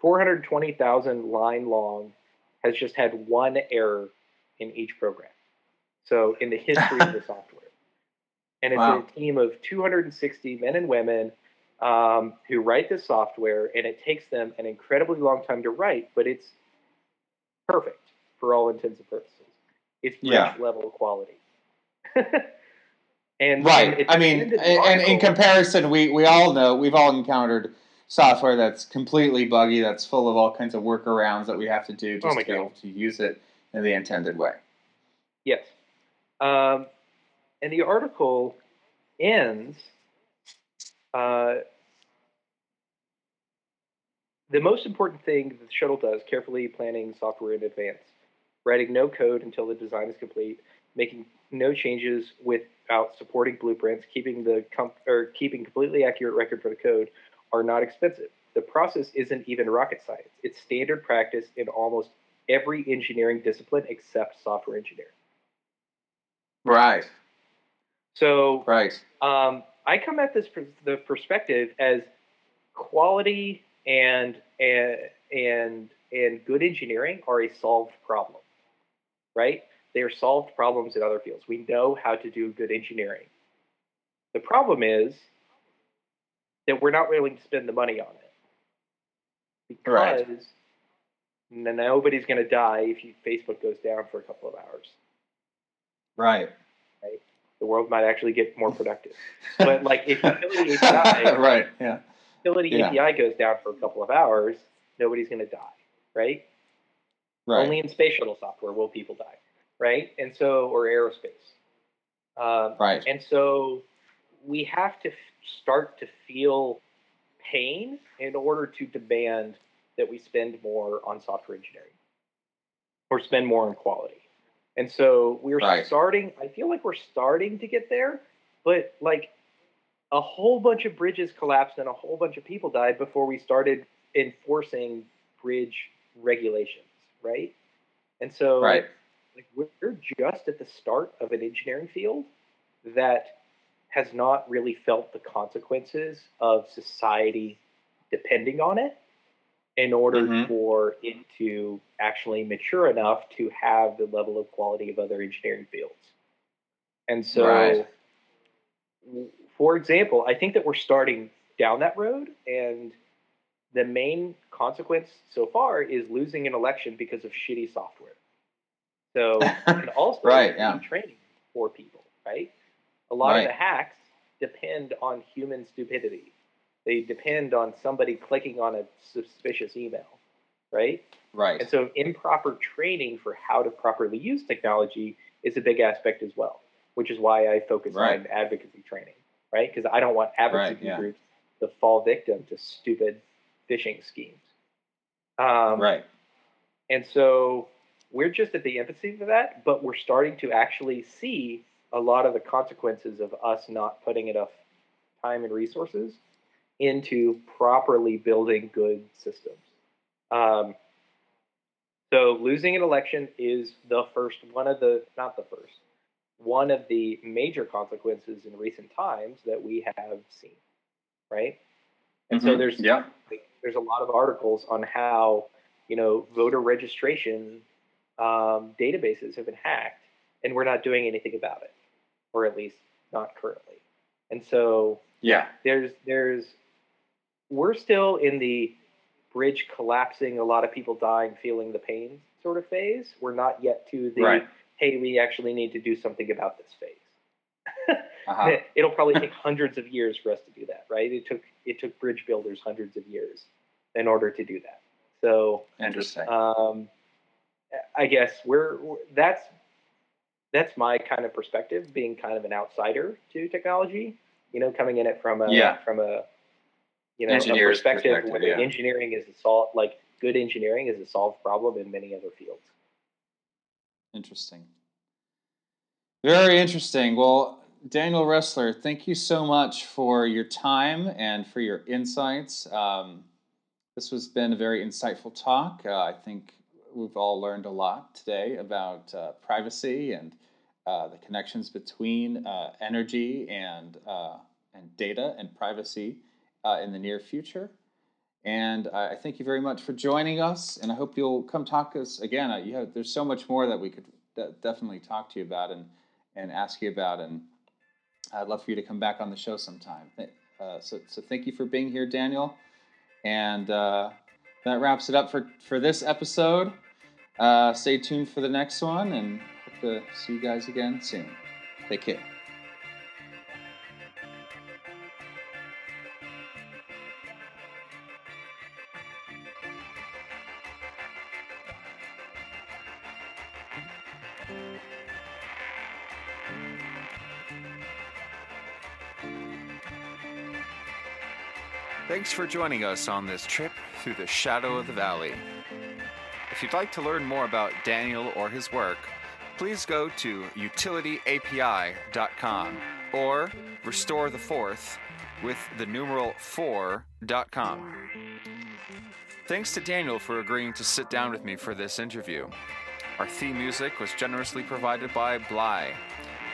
420,000 line long has just had one error in each program. So in the history of the software and it's wow. a team of 260 men and women um, who write this software, and it takes them an incredibly long time to write, but it's perfect for all intents and purposes. It's yeah. level of quality. and right, I mean, and, and in comparison, we we all know we've all encountered software that's completely buggy, that's full of all kinds of workarounds that we have to do just oh to be able to use it in the intended way. Yes. Um, and the article ends uh, the most important thing that the shuttle does carefully planning software in advance writing no code until the design is complete making no changes without supporting blueprints keeping the com- or keeping completely accurate record for the code are not expensive. The process isn't even rocket science. It's standard practice in almost every engineering discipline except software engineering right so right. Um, I come at this the perspective as quality and and and and good engineering are a solved problem, right? They are solved problems in other fields. We know how to do good engineering. The problem is that we're not willing to spend the money on it because right. nobody's going to die if you, Facebook goes down for a couple of hours. Right the world might actually get more productive. but like if utility API, right, yeah, utility yeah. API goes down for a couple of hours, nobody's going to die, right? Right. Only in space shuttle software will people die, right? And so, or aerospace. Um, right. And so we have to f- start to feel pain in order to demand that we spend more on software engineering or spend more on quality. And so we're right. starting, I feel like we're starting to get there, but like a whole bunch of bridges collapsed and a whole bunch of people died before we started enforcing bridge regulations, right? And so right. like we're just at the start of an engineering field that has not really felt the consequences of society depending on it in order mm-hmm. for it to actually mature enough to have the level of quality of other engineering fields. And so, right. for example, I think that we're starting down that road, and the main consequence so far is losing an election because of shitty software. So, and also right, yeah. training for people, right? A lot right. of the hacks depend on human stupidity. They depend on somebody clicking on a suspicious email, right? Right. And so improper training for how to properly use technology is a big aspect as well, which is why I focus right. on advocacy training, right? Because I don't want advocacy right, yeah. groups to fall victim to stupid phishing schemes. Um, right. And so we're just at the infancy of that, but we're starting to actually see a lot of the consequences of us not putting enough time and resources into properly building good systems. Um, so losing an election is the first one of the not the first one of the major consequences in recent times that we have seen, right? And mm-hmm. so there's yeah. there's a lot of articles on how you know voter registration um, databases have been hacked, and we're not doing anything about it, or at least not currently. And so yeah, there's there's we're still in the bridge collapsing, a lot of people dying, feeling the pain sort of phase. We're not yet to the right. hey, we actually need to do something about this phase. uh-huh. It'll probably take hundreds of years for us to do that, right? It took it took bridge builders hundreds of years in order to do that. So interesting. Um, I guess we're, we're that's that's my kind of perspective, being kind of an outsider to technology. You know, coming in it from a yeah. from a you know, Engineer's perspective, perspective where yeah. engineering is a solve like good engineering is a solved problem in many other fields. Interesting. Very interesting. Well, Daniel Roesler, thank you so much for your time and for your insights. Um, this has been a very insightful talk. Uh, I think we've all learned a lot today about uh, privacy and uh, the connections between uh, energy and uh, and data and privacy uh, in the near future. And I thank you very much for joining us, and I hope you'll come talk to us again. Uh, you there's so much more that we could de- definitely talk to you about and, and ask you about, and I'd love for you to come back on the show sometime. Uh, so, so thank you for being here, Daniel. And uh, that wraps it up for, for this episode. Uh, stay tuned for the next one, and hope to see you guys again soon. Take care. Thanks for joining us on this trip through the shadow of the valley. If you'd like to learn more about Daniel or his work, please go to utilityapi.com or restore the fourth with the numeral 4.com. Thanks to Daniel for agreeing to sit down with me for this interview. Our theme music was generously provided by Bly,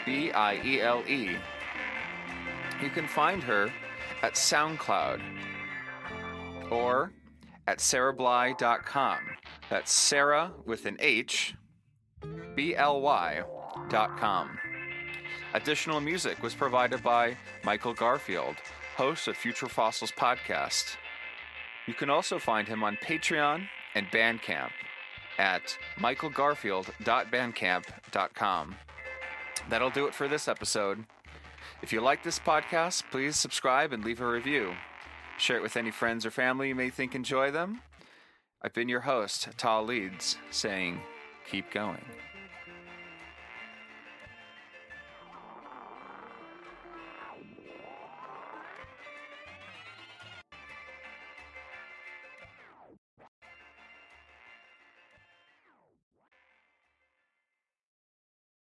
B I E L E. You can find her at SoundCloud or at sarahbly.com. That's Sarah with an H, B L Y dot com. Additional music was provided by Michael Garfield, host of Future Fossils podcast. You can also find him on Patreon and Bandcamp at michaelgarfield.bandcamp.com. That'll do it for this episode. If you like this podcast, please subscribe and leave a review. Share it with any friends or family you may think enjoy them. I've been your host, Tal Leeds, saying, keep going.